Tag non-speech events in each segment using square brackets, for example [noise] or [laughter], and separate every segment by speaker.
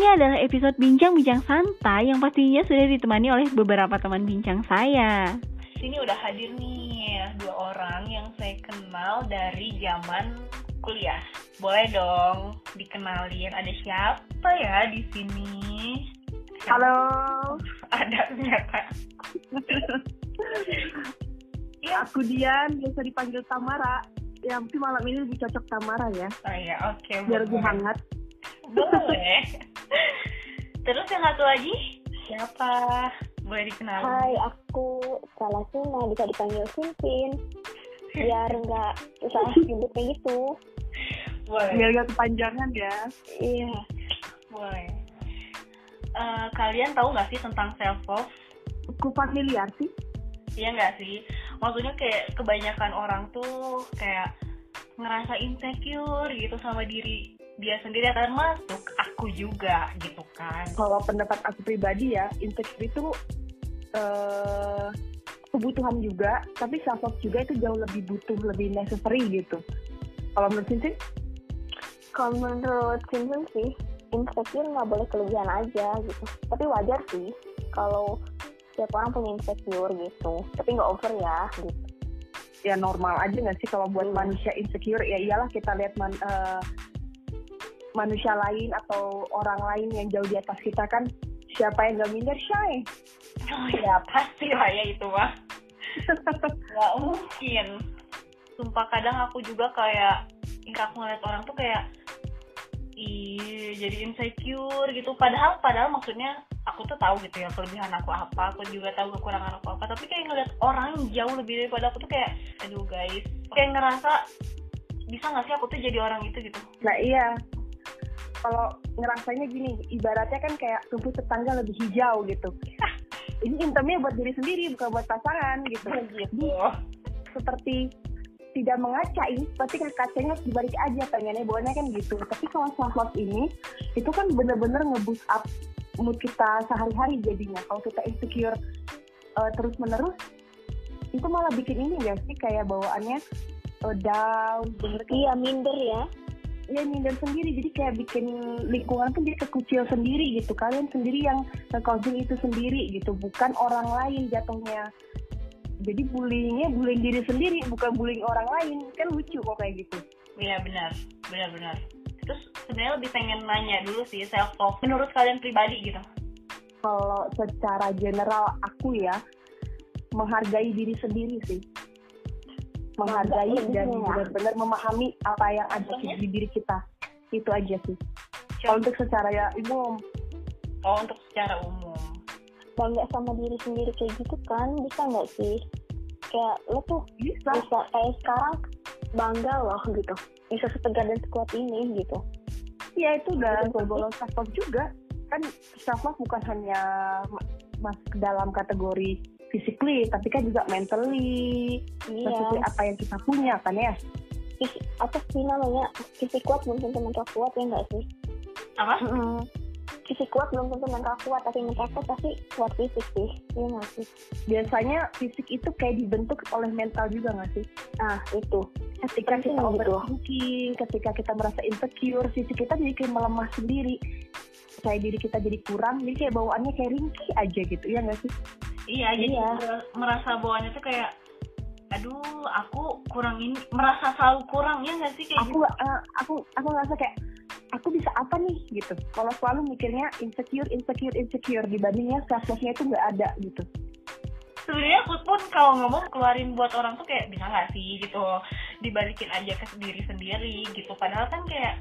Speaker 1: ini adalah episode bincang-bincang santai yang pastinya sudah ditemani oleh beberapa teman bincang saya.
Speaker 2: Sini udah hadir nih dua orang yang saya kenal dari zaman kuliah. Boleh dong dikenalin ada siapa ya di sini?
Speaker 3: Halo. [laughs]
Speaker 2: Ada ternyata. [laughs]
Speaker 3: Ya, aku Dian, biasa dipanggil Tamara. Ya, mungkin malam ini lebih cocok Tamara ya.
Speaker 2: Oh iya, oke.
Speaker 3: Biar lebih hangat.
Speaker 2: Boleh. Terus yang satu lagi siapa? Boleh dikenalin?
Speaker 4: Hai, aku Salah Suna, bisa dipanggil Sintin. Biar nggak susah [laughs] nyebutnya gitu.
Speaker 2: Boleh.
Speaker 3: Biar gak kepanjangan ya.
Speaker 4: Iya.
Speaker 2: Boleh. Eh, kalian tahu nggak sih tentang self love?
Speaker 3: Aku familiar sih.
Speaker 2: Iya nggak sih? Maksudnya kayak kebanyakan orang tuh kayak ngerasa insecure gitu sama diri dia sendiri akan masuk aku juga gitu kan.
Speaker 3: Kalau pendapat aku pribadi ya, insecure itu eh kebutuhan juga, tapi self love juga itu jauh lebih butuh, lebih necessary gitu. Kalau menurut Sinsin,
Speaker 4: Kalau menurut Sintin sih, insecure nggak boleh kelebihan aja gitu. Tapi wajar sih kalau setiap orang punya insecure gitu. Tapi nggak over ya gitu.
Speaker 3: ya normal aja nggak sih kalau buat
Speaker 4: Hmm.
Speaker 3: manusia insecure ya iyalah kita lihat man- eh, manusia lain atau orang lain yang jauh di atas kita kan siapa yang gak minder shy
Speaker 2: Oh ya pasti lah ya itu mah. [laughs] Nggak mungkin. Sumpah kadang aku juga kayak aku ngeliat orang tuh kayak ih jadi insecure gitu. Padahal padahal maksudnya aku tuh tahu gitu ya kelebihan aku apa, aku juga tahu kekurangan aku apa. Tapi kayak ngeliat orang jauh lebih daripada aku tuh kayak aduh guys, kayak ngerasa bisa nggak sih aku tuh jadi orang itu gitu.
Speaker 3: nah iya kalau ngerasanya gini ibaratnya kan kayak rumput tetangga lebih hijau gitu. [laughs] Ini intimnya buat diri sendiri bukan buat pasangan gitu.
Speaker 2: Gitu.
Speaker 3: seperti tidak mengaca ini kan kacanya harus dibalik aja pengennya bawanya kan gitu. Tapi kalau self love ini itu kan bener-bener nge-boost up mood kita sehari-hari jadinya. Kalau kita insecure terus menerus itu malah bikin ini gak sih? Kayak bawaannya uh, down bener kayak
Speaker 4: Iya minder ya.
Speaker 3: Ya minder sendiri. Jadi kayak bikin lingkungan pun jadi kekucil sendiri gitu. Kalian sendiri yang nge-causing itu sendiri gitu. Bukan orang lain jatuhnya. Jadi bullyingnya bullying diri sendiri bukan bullying orang lain. Kan lucu kok kayak gitu.
Speaker 2: Iya benar, benar-benar. Terus sebenarnya lebih pengen nanya dulu sih self love menurut kalian pribadi gitu.
Speaker 3: kalau secara general aku ya menghargai diri sendiri sih menghargai
Speaker 4: Menghargai
Speaker 3: dan
Speaker 4: dirinya.
Speaker 3: benar-benar memahami apa yang ada di diri kita itu aja sih kalau untuk secara ya umum
Speaker 2: Oh untuk secara umum.
Speaker 4: Bangga sama diri sendiri kayak gitu kan. Bisa nggak sih? Kayak lo tuh
Speaker 3: bisa
Speaker 4: bisa kayak sekarang bangga loh gitu. Bisa setegar dan sekuat ini gitu.
Speaker 3: ya itu udah tergolong self juga kan self love bukan hanya ma- masuk ke dalam kategori physically tapi kan juga mentally.
Speaker 4: Iya.
Speaker 3: sesuai apa yang kita punya kan ya?
Speaker 4: Fis- apa sih namanya? Fisik kuat belum tentu mental kuat ya nggak sih?
Speaker 2: Apa?
Speaker 4: fisik kuat belum tentu mental kuat tapi mental kuat pasti kuat fisik sih. Iya nggak sih?
Speaker 3: Biasanya fisik itu kayak dibentuk oleh mental juga nggak sih?
Speaker 4: Nah itu.
Speaker 3: Ketika
Speaker 4: Penting
Speaker 3: kita
Speaker 4: gitu.
Speaker 3: overthinking ketika kita merasa insecure fisik kita jadi kayak melemah sendiri. Kayak diri kita jadi kurang jadi kayak bawaannya kayak ringkih aja gitu ya nggak sih
Speaker 2: Iya, jadi
Speaker 4: Iya.
Speaker 2: mer- merasa bawaannya tuh kayak aduh aku kurang ini merasa selalu kurang ya nggak sih kayak
Speaker 3: aku eh, aku aku ngerasa kayak aku bisa apa nih? gitu. Kalau selalu mikirnya insecure insecure insecure dibandingnya self love nya itu nggak ada gitu.
Speaker 2: Sebenarnya aku pun kalau ngomong keluarin buat orang tuh kayak bisa nggak sih? gitu dibalikin aja ke diri sendiri gitu. Padahal kan kayak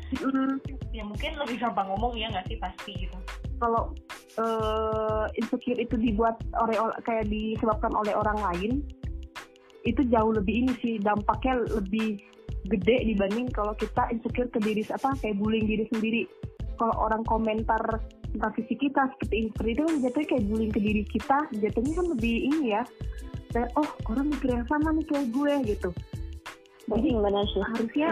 Speaker 2: ya mungkin lebih gampang ngomong ya nggak sih? Pasti gitu.
Speaker 3: Kalau eh, insecure itu dibuat oleh kayak disebabkan oleh orang lain itu jauh lebih ini sih dampaknya lebih gede dibanding kalau kita insecure ke diri apa kayak bullying diri sendiri. Kalau orang komentar tentang fisik kita seperti ini seperti itu kan jatuhnya kayak bullying ke diri kita jatuhnya kan lebih ini ya kayak oh orang mikir yang sama nih kayak gue gitu jadi
Speaker 4: benar sih
Speaker 3: harusnya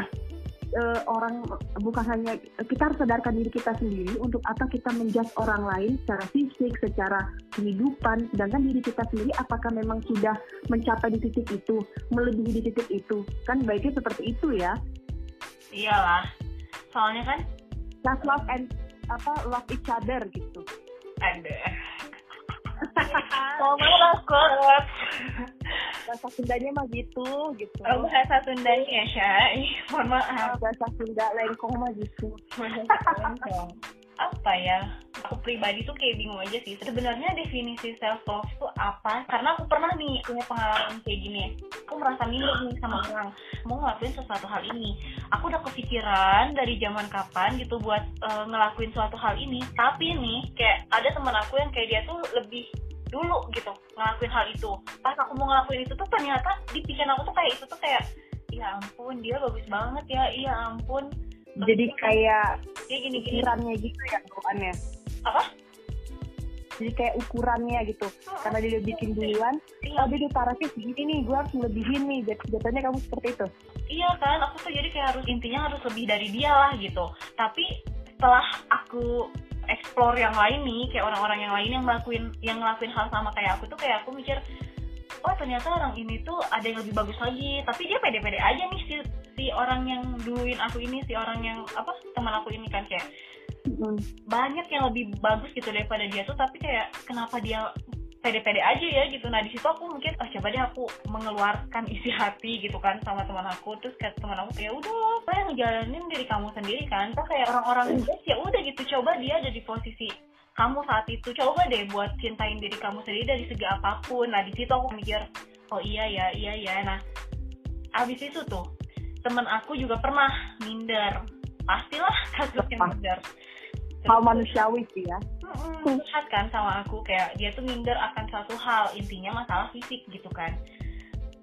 Speaker 3: eh, orang bukan hanya kita harus sadarkan diri kita sendiri untuk apa kita menjudge orang lain secara fisik, secara kehidupan, sedangkan diri kita sendiri apakah memang sudah mencapai di titik itu, melebihi di titik itu, kan baiknya seperti itu ya.
Speaker 2: iyalah. Soalnya kan
Speaker 3: Self love and apa love each other gitu.
Speaker 2: Ada. [laughs] Mau takut
Speaker 3: bahasa Sundanya mah gitu gitu.
Speaker 2: Oh, bahasa Sundanya ya Syai. [laughs] Mohon maaf.
Speaker 3: Bahasa Sunda lengkong mah gitu.
Speaker 2: Apa ya? Aku pribadi tuh kayak bingung aja sih. Sebenarnya definisi self love tuh apa? Karena aku pernah nih punya pengalaman kayak gini. Ya aku merasa minder nih sama orang. Mau ngelakuin sesuatu hal ini. Aku udah kepikiran dari zaman kapan gitu buat uh, ngelakuin suatu hal ini. Tapi nih kayak ada teman aku yang kayak dia tuh lebih dulu gitu ngelakuin hal itu. Pas aku mau ngelakuin itu tuh ternyata di pikiran aku tuh kayak itu tuh kayak ya ampun dia bagus banget ya iya ampun.
Speaker 3: Jadi kayak
Speaker 2: ya gini gini.
Speaker 3: ukurannya gitu ya bawaannya
Speaker 2: apa?
Speaker 3: Jadi kayak ukurannya gitu karena dia udah bikin duluan
Speaker 2: iya.
Speaker 3: Oh dia udah tarafnya segini nih gue harus melebihin nih Jat- jatuhnya kamu seperti itu?
Speaker 2: Iya kan aku tuh jadi kayak harus intinya harus lebih dari dia lah gitu. Tapi setelah aku explore yang lain nih kayak orang-orang yang lain yang ngelakuin yang ngelakuin hal sama kayak aku tuh kayak aku mikir oh ternyata orang ini tuh ada yang lebih bagus lagi. Tapi dia pede-pede aja nih si si orang yang duluin aku ini si orang yang apa teman aku ini kan kayak banyak yang lebih bagus gitu daripada dia tuh tapi kayak kenapa dia pede-pede aja ya gitu. Nah di situ aku mungkin oh coba deh aku mengeluarkan isi hati gitu kan sama teman aku. Terus kayak teman aku kayak udah apa yang ngejalanin diri kamu sendiri kan? Terus kayak orang-orang juga ya udah gitu. Coba dia ada di posisi kamu saat itu. Coba deh buat cintain diri kamu sendiri dari segi apa pun. Nah di situ aku mikir oh iya ya iya ya. Nah abis itu tuh temen aku juga pernah minder. Pastilah kasus yang minder
Speaker 3: hal manusiawi sih ya.
Speaker 2: Curhat kan sama aku kayak dia tuh minder akan suatu hal. Intinya masalah fisik gitu kan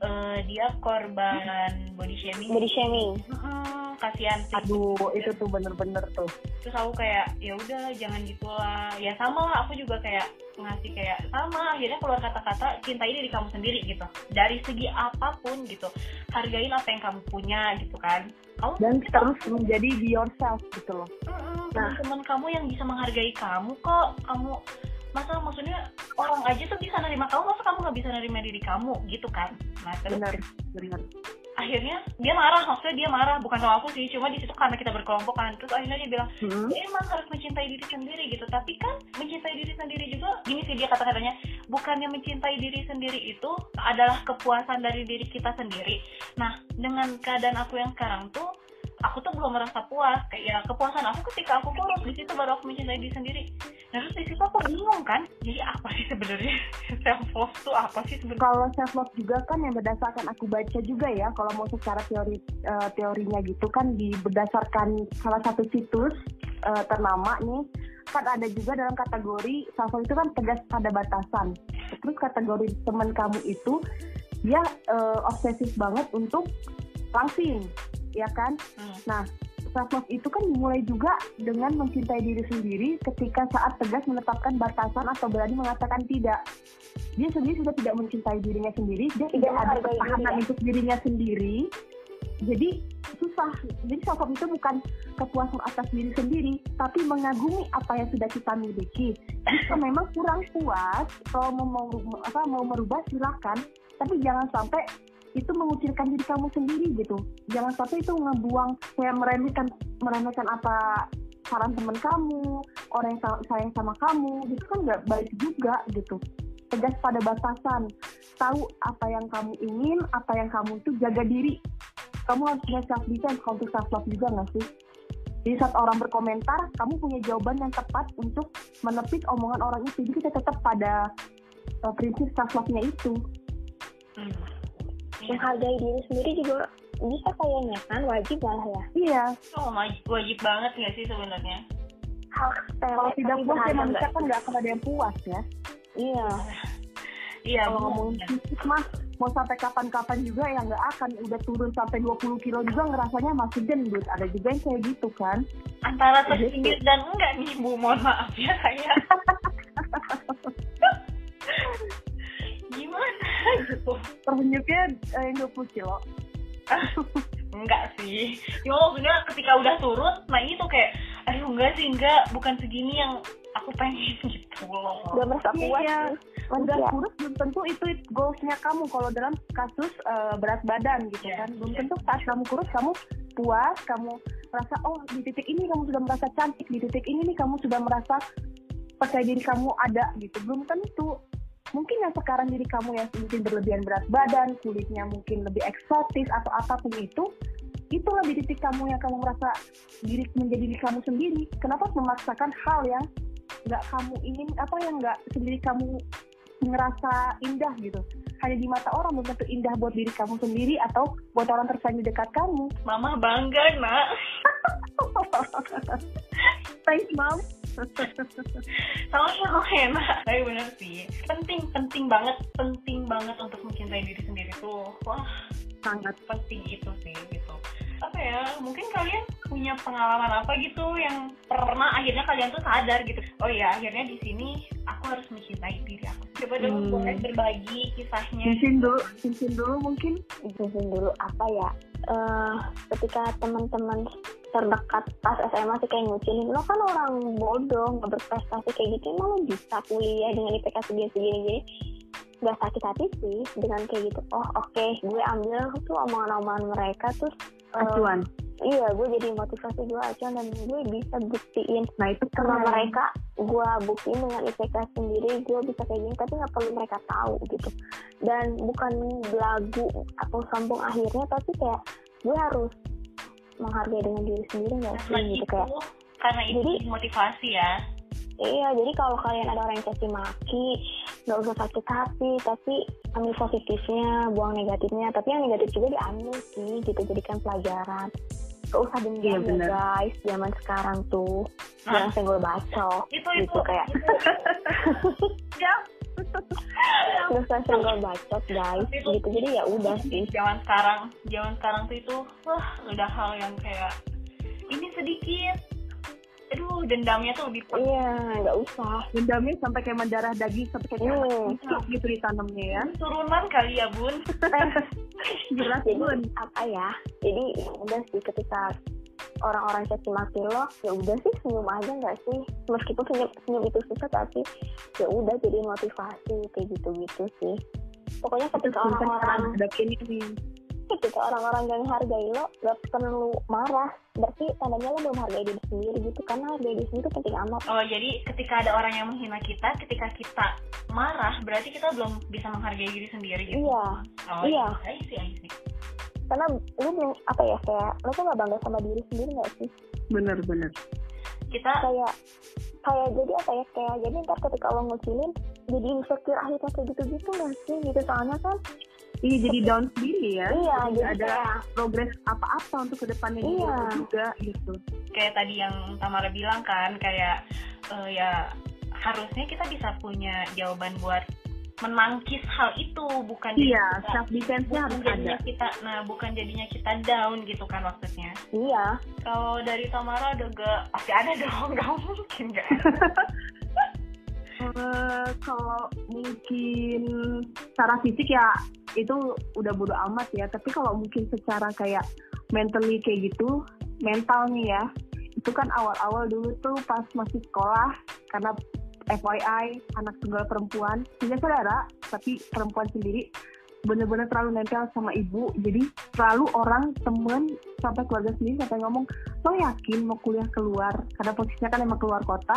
Speaker 2: Eh, dia korban body shaming.
Speaker 4: Body shaming.
Speaker 2: Mm-mm, kasihan sih.
Speaker 3: Aduh itu tuh bener-bener tuh.
Speaker 2: Terus aku kayak ya udah jangan gitulah ya sama lah aku juga kayak ngasih kayak sama akhirnya keluar kata-kata cintai diri kamu sendiri gitu. Dari segi apa pun gitu hargain apa yang kamu punya gitu kan. Kamu
Speaker 3: dan
Speaker 2: kita-
Speaker 3: terus menjadi be yourself gitu loh.
Speaker 2: Mm-mm,
Speaker 3: Nah.
Speaker 2: teman-teman kamu yang bisa menghargai kamu kok. Kamu masa maksudnya orang aja tuh bisa nerima kamu masa kamu nggak bisa nerima diri kamu? Gitu kan? Nah terus
Speaker 3: bener bener
Speaker 2: akhirnya dia marah maksudnya dia marah. Bukan sama aku sih cuma di situ karena kita berkelompok kan. Terus akhirnya dia bilang
Speaker 3: Hmm?
Speaker 2: ya emang harus mencintai diri sendiri gitu. Tapi kan mencintai diri sendiri juga gini sih dia kata-katanya bukannya mencintai diri sendiri itu adalah kepuasan dari diri kita sendiri. Nah dengan keadaan aku yang sekarang tuh aku tuh belum merasa puas. Kayak ya kepuasan aku ketika aku kurus di situ baru aku mencintai diri sendiri nah terus di situ aku bingung kan? Jadi apa sih sebenarnya? [laughs] Self love tuh apa sih sebenarnya?
Speaker 3: Kalau self love juga kan yang berdasarkan aku baca juga ya. Kalau mau secara teori eh, teorinya gitu kan di berdasarkan salah satu situs eh, ternama nih kan ada juga dalam kategori self love itu kan tegas pada batasan. Terus kategori teman kamu itu dia eh, obsesif banget untuk langsing ya kan?
Speaker 2: Hmm.
Speaker 3: Self love itu kan dimulai juga dengan mencintai diri sendiri ketika saat tegas menetapkan batasan atau berani mengatakan tidak. Dia sendiri sudah tidak mencintai dirinya sendiri, dia tidak ada
Speaker 4: menghargai
Speaker 3: pertahanan
Speaker 4: diri.
Speaker 3: untuk dirinya sendiri. Jadi susah. Jadi self love itu bukan kepuasan atas diri sendiri, tapi mengagumi apa yang sudah kita miliki. Jika memang kurang puas, kalau mau, mau apa mau merubah silakan, tapi jangan sampai itu mengucilkan diri kamu sendiri gitu. Jangan sampai itu ngebuang kayak meremehkan meremehkan apa saran teman kamu orang yang sa- sayang sama kamu gitu kan nggak baik juga gitu. Tegas pada batasan. Tahu apa yang kamu ingin apa yang kamu itu jaga diri. Kamu harus punya self defense kalau untuk self love juga nggak sih? Jadi saat orang berkomentar kamu punya jawaban yang tepat untuk menepis omongan orang itu. Jadi kita tetap pada uh, prinsip self love nya itu.
Speaker 2: Hmm.
Speaker 4: Menghargai diri sendiri juga bisa kayaknya kan? Wajib malah ya.
Speaker 3: Iya.
Speaker 2: Oh, wajib, banget nggak sih sebenarnya?
Speaker 4: hal
Speaker 3: kalau tidak puas ya manusia kan nggak akan ada yang puas ya.
Speaker 4: Iya.
Speaker 2: Iya,
Speaker 3: kalau
Speaker 2: bener.
Speaker 3: ngomongin fisik mah mau sampai kapan-kapan juga ya nggak akan. Udah turun sampai 20 kilo juga ngerasanya masih gendut. Ada juga yang kayak gitu kan?
Speaker 2: Antara tersindir dan enggak nih Bu, mohon maaf ya saya. [laughs] Gimana [laughs] gitu?
Speaker 3: tersenyumnya eh, yang 20 kilo [laughs]
Speaker 2: Enggak sih. Ya maksudnya ketika udah turun, nah itu kayak, aduh enggak sih, enggak, bukan segini yang aku pengen [laughs] gitu loh.
Speaker 4: udah merasa
Speaker 3: Iya,
Speaker 4: puas
Speaker 3: iya. udah
Speaker 4: manusia.
Speaker 3: kurus belum tentu itu goalsnya kamu kalau dalam kasus eh, berat badan gitu
Speaker 2: Iya,
Speaker 3: kan belum
Speaker 2: iya.
Speaker 3: tentu saat kamu kurus kamu puas kamu merasa oh di titik ini kamu sudah merasa cantik di titik ini nih kamu sudah merasa percaya diri kamu ada gitu belum tentu mungkin yang sekarang diri kamu yang mungkin berlebihan berat badan kulitnya mungkin lebih eksotis atau apa pun itu itulah di titik kamu yang kamu merasa diri menjadi diri kamu sendiri. Kenapa memaksakan hal yang nggak kamu ingin apa yang nggak sendiri kamu ngerasa indah gitu? Hanya di mata orang belum tentu indah buat diri kamu sendiri atau buat orang tersayang di dekat kamu.
Speaker 2: Mama bangga, nak. [laughs]
Speaker 3: thanks mom
Speaker 2: Sama-sama enak. Tapi bener sih. Penting, penting banget, penting banget untuk mencintai diri sendiri tuh. Wah,
Speaker 3: sangat
Speaker 2: penting itu sih gitu. Apa ya, mungkin kalian punya pengalaman apa gitu yang pernah akhirnya kalian tuh sadar gitu. Oh iya, akhirnya di sini aku harus mencintai diri aku. Coba dong
Speaker 3: Hmm.
Speaker 2: boleh berbagi kisahnya.
Speaker 3: cincin dulu cincin dulu mungkin
Speaker 4: jelasin dulu apa ya eh ketika teman-teman terdekat pas SMA sih kayak ngucilin lo kan orang bodoh nggak berprestasi kayak gitu emang lo bisa kuliah dengan IPK segini segini gini gak sakit hati sih dengan kayak gitu. Oh oke gue ambil tuh omongan-omongan mereka terus eh,
Speaker 3: acuan.
Speaker 4: iya gue jadi motivasi gue acuan dan gue bisa buktiin
Speaker 3: nah itu
Speaker 4: karena mereka gue buktiin dengan IPK sendiri gue bisa kayak gini tapi nggak perlu mereka tahu gitu. Dan bukan belagu atau sombong akhirnya tapi kayak gue harus menghargai dengan diri sendiri nggak sih
Speaker 2: Karena
Speaker 4: gitu
Speaker 2: itu,
Speaker 4: kayak
Speaker 2: karena itu
Speaker 4: Jadi-
Speaker 2: motivasi ya.
Speaker 4: iya jadi kalau kalian ada orang yang caci maki nggak usah sakit hati tapi ambil positifnya buang negatifnya. Tapi yang negatif juga diambil sih gitu. Jadikan pelajaran. Gak usah
Speaker 3: Iya,
Speaker 4: dendam ya
Speaker 3: bener.
Speaker 4: guys zaman sekarang tuh.
Speaker 2: Nah.
Speaker 4: jangan senggol bacok
Speaker 2: Itu
Speaker 4: gitu
Speaker 2: itu. [laughs]
Speaker 4: Kayak
Speaker 3: ya
Speaker 4: gak usah senggol bacot guys gitu. Jadi ya udah sih.
Speaker 2: Zaman sekarang zaman sekarang tuh itu wah udah hal yang kayak ini sedikit. Aduh dendamnya tuh lebih
Speaker 4: iya nggak usah.
Speaker 3: Dendamnya sampai kayak mendarah daging sampai kayak
Speaker 4: Hmm.
Speaker 3: hmm. gitu ditanamnya ya.
Speaker 2: Turunan kali ya bun. [laughs]
Speaker 3: Jelas
Speaker 4: jadi
Speaker 3: bun.
Speaker 4: apa ya? Jadi udah sih ketika orang-orang caci maki lo ya udah sih senyum aja nggak sih? Meskipun senyum, senyum itu susah tapi ya udah jadi motivasi kayak gitu-gitu sih. Pokoknya ketika orang-orang
Speaker 3: nih
Speaker 4: ketika orang-orang gak menghargai lo gak perlu marah. Berarti tandanya lo belum hargai diri sendiri gitu karena hargai diri sendiri itu penting amat.
Speaker 2: Oh jadi ketika ada orang yang menghina kita ketika kita marah berarti kita belum bisa menghargai diri sendiri gitu?
Speaker 4: Iya.
Speaker 2: Oh
Speaker 4: iya.
Speaker 2: I see, I see.
Speaker 4: Karena lu belum apa ya kayak lo tuh gak bangga sama diri sendiri gak sih?
Speaker 3: Bener bener.
Speaker 2: Kita
Speaker 4: kayak kayak jadi apa ya kayak jadi ntar ketika lo ngecilin jadi insecure akhirnya kayak gitu-gitu gak sih? Gitu soalnya kan
Speaker 3: iya jadi down sendiri ya.
Speaker 4: Iya
Speaker 3: Jadi
Speaker 4: jadi
Speaker 3: nggak ada
Speaker 4: kayak
Speaker 3: progres apa-apa untuk ke depannya
Speaker 4: Iya.
Speaker 3: juga gitu.
Speaker 2: kayak tadi yang Tamara bilang kan kayak eh, ya harusnya kita bisa punya jawaban buat menangkis hal itu bukan
Speaker 3: iya
Speaker 2: kita-
Speaker 3: self defense-nya
Speaker 2: bukan
Speaker 3: harus
Speaker 2: jadinya
Speaker 3: ada.
Speaker 2: kita nah bukan jadinya kita down gitu kan maksudnya.
Speaker 4: Iya.
Speaker 2: Kalau dari Tamara ada gak pasti ada [laughs] dong gak mungkin gak
Speaker 3: Eh, kalau mungkin secara fisik ya itu udah bodo amat ya. Tapi kalau mungkin secara kayak mentally kayak gitu mental nih ya itu kan awal-awal dulu tuh pas masih sekolah karena FYI anak tunggal perempuan. Punya saudara tapi perempuan sendiri bener-bener terlalu nempel sama ibu. Jadi selalu orang temen sampai keluarga sendiri sampai ngomong lo yakin mau kuliah keluar? Karena posisinya kan emang keluar kota.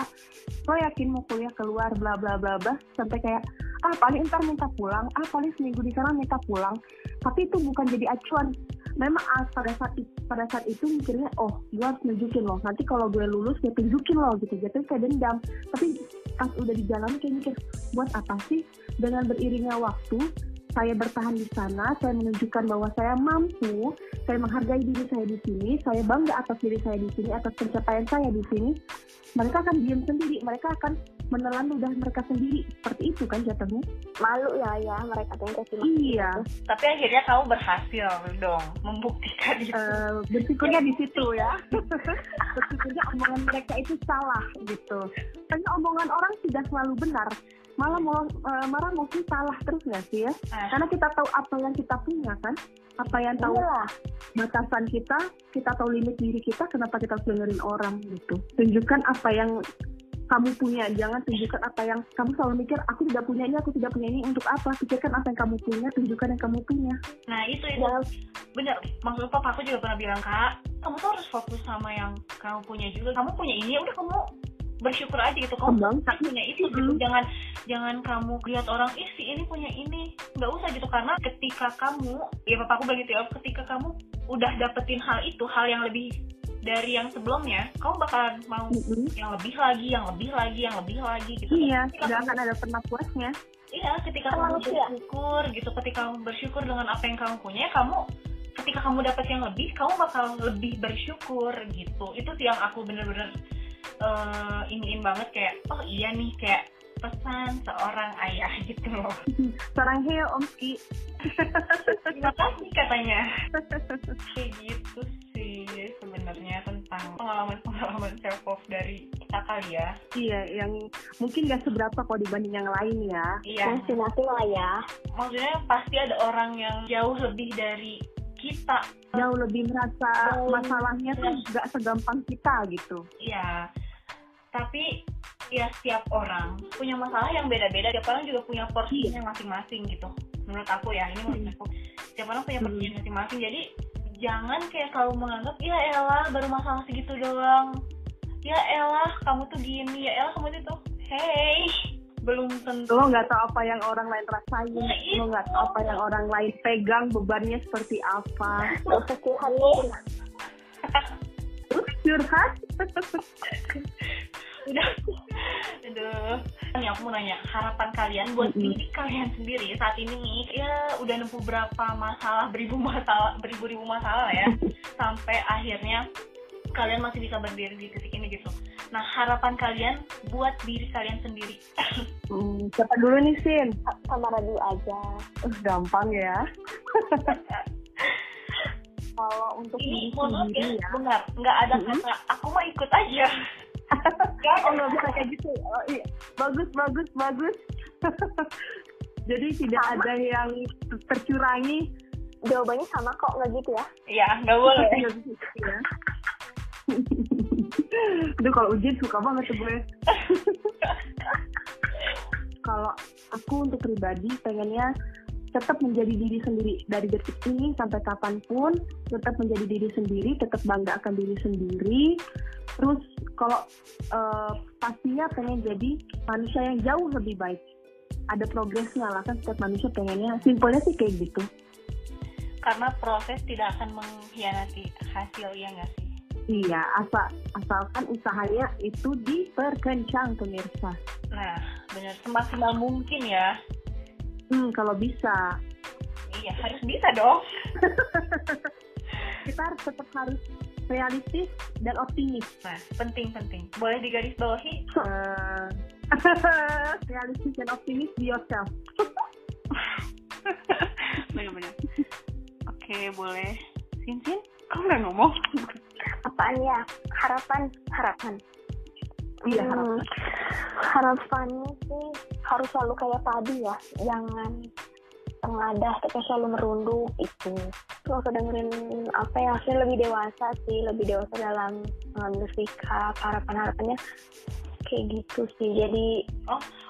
Speaker 3: Lo yakin mau kuliah keluar? Bla bla bla bla. Sampai kayak ah paling ntar minta pulang. Ah paling seminggu di sana minta pulang. Tapi itu bukan jadi acuan. Memang ah, pada saat pada saat itu mikirnya oh gue harus nunjukin loh. Nanti kalau gue lulus gue tunjukin loh gitu. Jadi kayak dendam. Tapi pas udah di jalan kayak mikir buat apa sih dengan beriringnya waktu saya bertahan di sana, saya menunjukkan bahwa saya mampu, saya menghargai diri saya di sini, saya bangga atas diri saya di sini, atas pencapaian saya di sini. Mereka akan diam sendiri, mereka akan menelan ludah mereka sendiri. Seperti itu kan jatuhnya.
Speaker 4: malu ya ya mereka yang maki
Speaker 3: Iya,
Speaker 2: tapi akhirnya kamu berhasil dong membuktikan itu
Speaker 3: eh, bersyukurnya di situ ya. [laughs] bersyukurnya omongan mereka itu salah gitu. Karena omongan orang tidak selalu benar. Malah mau eh, malah mungkin salah terus nggak sih ya?
Speaker 2: Nah,
Speaker 3: Karena kita tahu apa yang kita punya kan, apa yang tahu
Speaker 4: Iya lah
Speaker 3: batasan kita, kita tahu limit diri kita, kenapa kita harus dengerin orang gitu. Tunjukkan apa yang kamu punya jangan tunjukkan apa yang kamu selalu mikir aku tidak punya ini aku tidak punya ini untuk apa? Pikirkan apa yang kamu punya tunjukkan yang kamu punya.
Speaker 2: Nah itu itu
Speaker 4: Jangan
Speaker 2: bener. Maksud papa aku juga pernah bilang kak kamu tuh harus fokus sama yang kamu punya juga. Kamu punya ini ya udah kamu bersyukur aja gitu kamu
Speaker 3: Kembang.
Speaker 2: punya itu gitu jangan jangan kamu lihat orang ih si ini punya ini nggak usah gitu karena ketika kamu ya papa aku bilang gitu ya ketika kamu udah dapetin hal itu hal yang lebih dari yang sebelumnya kamu bakalan mau
Speaker 3: Mm-mm.
Speaker 2: yang lebih lagi yang lebih lagi yang lebih lagi gitu
Speaker 3: iya
Speaker 2: kamu-
Speaker 3: akan ada pernah puasnya
Speaker 2: Iya, ketika
Speaker 4: Kan
Speaker 2: kamu
Speaker 4: manusia.
Speaker 2: bersyukur gitu, ketika kamu bersyukur dengan apa yang kamu punya, kamu ketika kamu dapat yang lebih, kamu bakal lebih bersyukur gitu. Itu sih yang aku bener-bener eh, iniin banget kayak, oh iya nih kayak pesan seorang ayah [laughs] gitu loh.
Speaker 3: sarang heo omski
Speaker 2: Terima kasih katanya. Kayak gitu sih sebenarnya tentang pengalaman-pengalaman self love dari kita kali ya.
Speaker 3: iya yang mungkin gak seberapa kalau dibanding yang lain ya
Speaker 2: Iya.
Speaker 4: masing-masing lah ya
Speaker 2: Maksudnya pasti ada orang yang jauh lebih dari kita
Speaker 3: jauh lebih merasa
Speaker 2: Jauh.
Speaker 3: masalahnya tuh gak segampang kita gitu
Speaker 2: Iya, tapi ya setiap orang punya masalah yang beda-beda. Setiap orang juga punya porsinya masing-masing gitu. Menurut aku ya, ini menurut aku. Setiap orang punya
Speaker 3: Hmm.
Speaker 2: porsinya masing-masing. Jadi jangan kayak kalau menganggap, ya elah baru masalah segitu doang. Ya elah kamu tuh gini, ya elah kamu itu tuh. Hey, belum tentu.
Speaker 3: lo nggak tahu apa yang orang lain rasain
Speaker 2: Nah,
Speaker 3: lo nggak tahu apa yang orang lain pegang bebannya seperti apa
Speaker 4: curhat nih
Speaker 3: terus curhat [laughs]
Speaker 2: udah aduh. Nih aku mau nanya harapan kalian buat
Speaker 3: Mm-mm.
Speaker 2: diri kalian sendiri saat ini nih ya udah nempuh berapa masalah beribu masalah beribu-ribu masalah ya [laughs] sampai akhirnya kalian masih bisa berdiri di titik ini gitu. Nah harapan kalian buat diri kalian sendiri. [laughs]
Speaker 3: Hmm, siapa dulu nih Sin?
Speaker 4: Sama radio aja.
Speaker 3: Uh, gampang ya. [laughs] Kalau untuk
Speaker 2: ini
Speaker 3: diri
Speaker 2: ya
Speaker 3: sendiri ya.
Speaker 2: benar nggak ada
Speaker 3: Mm-mm.
Speaker 2: kata aku mau ikut aja
Speaker 3: oh
Speaker 2: ada.
Speaker 3: nggak bisa kayak gitu. Oh, iya. bagus bagus bagus. [laughs] Jadi tidak ada yang tercurangi.
Speaker 4: Jawabannya sama kok nggak gitu ya?
Speaker 2: Iya, nggak boleh. [laughs]
Speaker 3: Nggak bisa gitu ya. [laughs] Itu kalau ujian suka banget tuh gue. Kalau aku untuk pribadi pengennya tetap menjadi diri sendiri dari detik ini sampai kapan pun tetap menjadi diri sendiri tetap bangga akan diri sendiri. Terus kalau eh, pastinya pengen jadi manusia yang jauh lebih baik. Ada progresnya lah kan setiap manusia pengennya. Simpelnya sih kayak gitu.
Speaker 2: Karena proses tidak akan mengkhianati hasil ya nggak sih?
Speaker 3: Iya asal asalkan usahanya itu diperkencang pemirsa.
Speaker 2: Nah, benar. Semaksimal mungkin ya.
Speaker 3: Hmm kalau bisa
Speaker 2: Iya, harus bisa dong. [laughs]
Speaker 3: kita harus tetap harus realistis dan optimis
Speaker 2: Nah, penting-penting. Boleh digaris bawahi?
Speaker 3: Eh, [laughs] realistis dan optimis be yourself [laughs]
Speaker 2: Benar-benar. Oke, boleh. Sin-sin, kamu nggak ngomong?
Speaker 4: apaan ya harapan harapan
Speaker 3: iya
Speaker 4: Hmm,
Speaker 3: harapan
Speaker 4: harapannya sih harus selalu kayak tadi ya jangan tengadah tapi selalu merunduk itu terus aku dengerin apa ya harusnya lebih dewasa sih lebih dewasa dalam mengambil sikap harapan harapannya kayak gitu sih jadi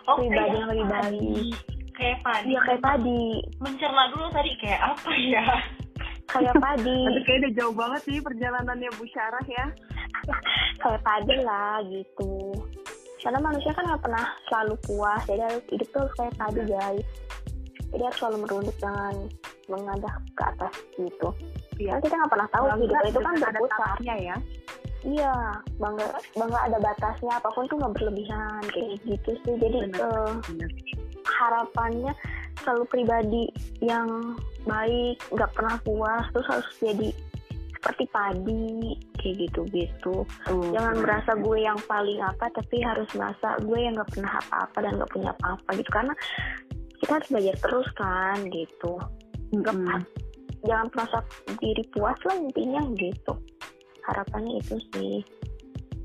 Speaker 2: Oh,
Speaker 4: Pribadi
Speaker 2: kayak
Speaker 4: yang lebih baik.
Speaker 2: Kayak tadi.
Speaker 4: ya kayak tadi
Speaker 2: Mencerna dulu tadi kayak apa ya?
Speaker 4: kayak tadi [laughs]
Speaker 3: Tapi kayaknya udah jauh banget sih perjalanannya Bu Syarah ya. [laughs]
Speaker 4: kayak tadi lah gitu karena manusia kan nggak pernah selalu puas jadi harus hidup tuh kayak tadi guys jadi harus selalu merunduk jangan mengadah ke atas gitu
Speaker 3: Iya.
Speaker 4: Karena kita nggak pernah tahu
Speaker 3: Bangga
Speaker 4: hidup itu kan
Speaker 3: dengan
Speaker 4: berputar
Speaker 3: ya.
Speaker 4: iya bangga bangga ada batasnya apa pun tuh nggak berlebihan kayak gitu sih jadi
Speaker 3: Benar.
Speaker 4: eh,
Speaker 3: Benar.
Speaker 4: harapannya selalu pribadi yang baik nggak pernah puas terus harus jadi seperti padi kayak gitu gitu
Speaker 3: Tuh,
Speaker 4: jangan merasa gue yang paling apa tapi harus merasa gue yang nggak pernah apa-apa dan nggak punya apa-apa gitu karena kita harus belajar terus kan gitu
Speaker 3: Mm-mm.
Speaker 4: jangan merasa diri puas lah intinya gitu harapannya itu sih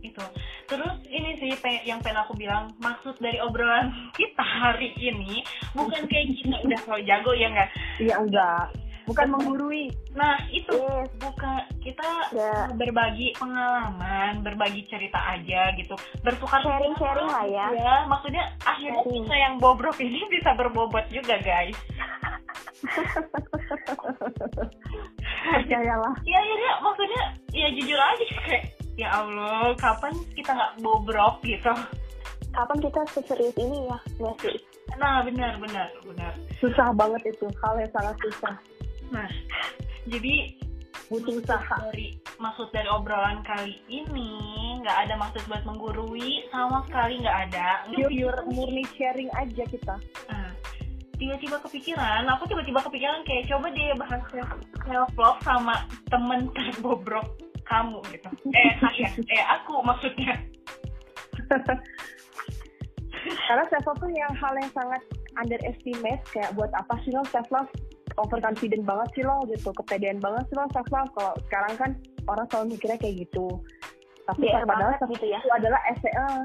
Speaker 2: Itu. Terus ini sih yang pengen aku bilang, maksud dari obrolan kita hari ini bukan kayak kita udah selalu jago ya nggak?
Speaker 3: Iya enggak. Bukan menggurui
Speaker 2: nah itu
Speaker 4: Yes.
Speaker 2: bukan kita
Speaker 4: Ya.
Speaker 2: berbagi pengalaman berbagi cerita aja gitu bertukar
Speaker 4: Sharing-sharing lah ya.
Speaker 2: ya maksudnya akhirnya
Speaker 4: Sharing.
Speaker 2: kita yang bobrok ini [laughs] bisa berbobot juga guys
Speaker 3: percayalah
Speaker 2: Iya iya iya maksudnya ya jujur aja kayak ya Allah kapan kita nggak bobrok gitu
Speaker 4: Kapan kita seserius ini ya? Nggak sih?
Speaker 2: nah benar benar benar
Speaker 3: susah banget itu hal yang sangat susah
Speaker 2: nah jadi
Speaker 3: butuh usaha.
Speaker 2: dari maksud dari obrolan kali ini nggak ada maksud buat menggurui sama sekali nggak ada.
Speaker 3: Pure murni sharing aja kita.
Speaker 2: Nah, tiba-tiba kepikiran aku tiba-tiba kepikiran kayak coba deh bahas self love sama temen [laughs] terbobrok kamu gitu. Eh [laughs] saya eh aku maksudnya. [laughs]
Speaker 3: Karena self love tuh yang hal yang sangat underestimate kayak buat apa sih lo self love overconfident banget sih lo gitu. Kepedean banget sih lo self love kalau sekarang kan orang selalu mikirnya kayak gitu. Tapi
Speaker 4: Biar
Speaker 3: padahal self
Speaker 4: gitu ya.
Speaker 3: itu adalah ese- eh,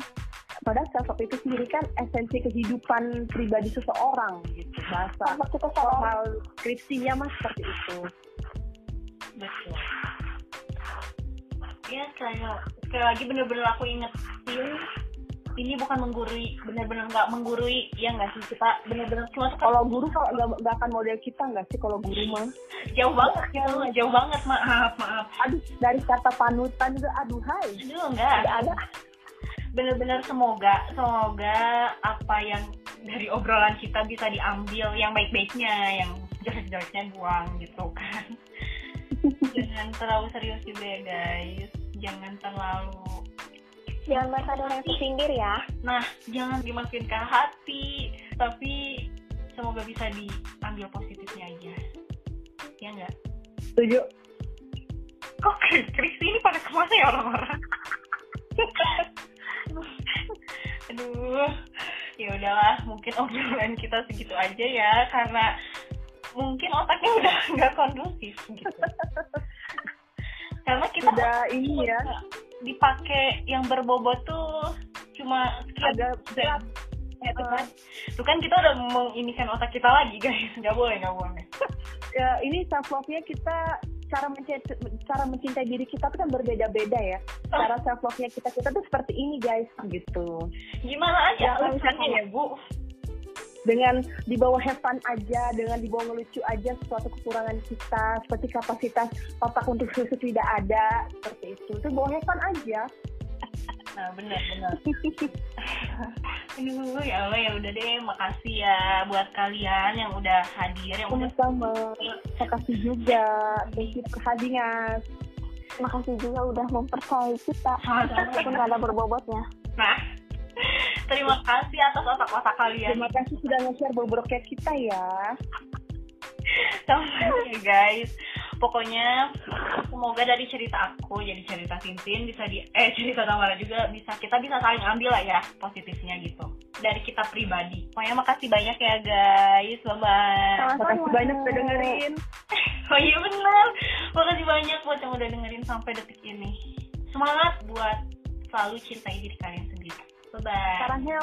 Speaker 3: padahal self love itu sendiri kan esensi kehidupan pribadi seseorang gitu. Bahasa kalau hal skripsinya mah seperti itu.
Speaker 2: Betul. Ya sekali sekali lagi bener-bener aku ingetin ini bukan menggurui bener-bener nggak menggurui ya nggak sih? Kita bener-bener cuma suka
Speaker 3: kalau guru kalau nggak akan model kita nggak sih kalau guru mah? [laughs]
Speaker 2: Jauh banget gitu jauh banget maaf maaf.
Speaker 3: Aduh dari kata panutan juga aduh hai.
Speaker 2: Aduh enggak
Speaker 3: nggak ada.
Speaker 2: Bener-bener semoga semoga apa yang dari obrolan kita bisa diambil yang baik-baiknya yang jelek-jeleknya buang gitu kan. [laughs] Jangan terlalu serius juga ya guys. Jangan terlalu
Speaker 4: Jangan merasa ada yang tersindir ya.
Speaker 2: nah jangan dimasukin ke hati tapi semoga bisa diambil positifnya aja. Ya enggak
Speaker 3: setuju.
Speaker 2: Kok Kristi ini pada ke mana ya orang-orang? Aduh ya udahlah mungkin obrolan kita segitu aja ya karena mungkin otaknya udah nggak kondusif gitu. [laughs] Karena kita
Speaker 3: udah ini ya
Speaker 2: dipakai yang berbobot tuh cuma
Speaker 3: agak
Speaker 2: jam. Ya, tuh kan. Tuh kan kita udah menginikan otak kita lagi guys. [laughs] Nggak boleh nggak boleh. [laughs]
Speaker 3: Ya, ini self love nya kita cara mencintai cara mencintai diri kita tuh kan berbeda-beda ya. Cara self love nya kita kita tuh seperti ini guys gitu.
Speaker 2: Gimana aja alasannya
Speaker 3: sama.
Speaker 2: ya bu
Speaker 3: dengan dibawa have fun aja dengan dibawa ngelucu aja sesuatu kekurangan kita seperti kapasitas otak untuk susu [laughs] tidak ada seperti itu. Itu bawa have fun aja.
Speaker 2: Nah benar benar. [laughs] Aduh, ya Allah ya udah deh. Makasih ya buat kalian yang udah hadir yang udah
Speaker 3: sama-sama. Makasih juga. Thank you us.
Speaker 4: Makasih juga udah mempercayai kita. [laughs] Walaupun ada berbobotnya.
Speaker 2: nah terima kasih atas otak-otak kalian.
Speaker 3: Terima kasih sudah nge-share bobroknya kita ya.
Speaker 2: Sama ya guys. Pokoknya semoga dari cerita aku jadi cerita Tintin bisa di eh cerita Tamara juga bisa kita bisa saling ambil lah ya positifnya gitu. Dari kita pribadi. Pokoknya makasih banyak ya guys. Bye bye
Speaker 4: Sama-sama.
Speaker 3: makasih banyak sudah dengerin. [laughs]
Speaker 2: Oh iya benar makasih banyak buat yang udah dengerin sampai detik ini. Semangat buat selalu cintai diri kalian Bye-bye.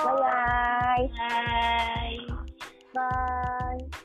Speaker 2: Bye.
Speaker 4: Bye.
Speaker 2: Bye.
Speaker 3: Bye.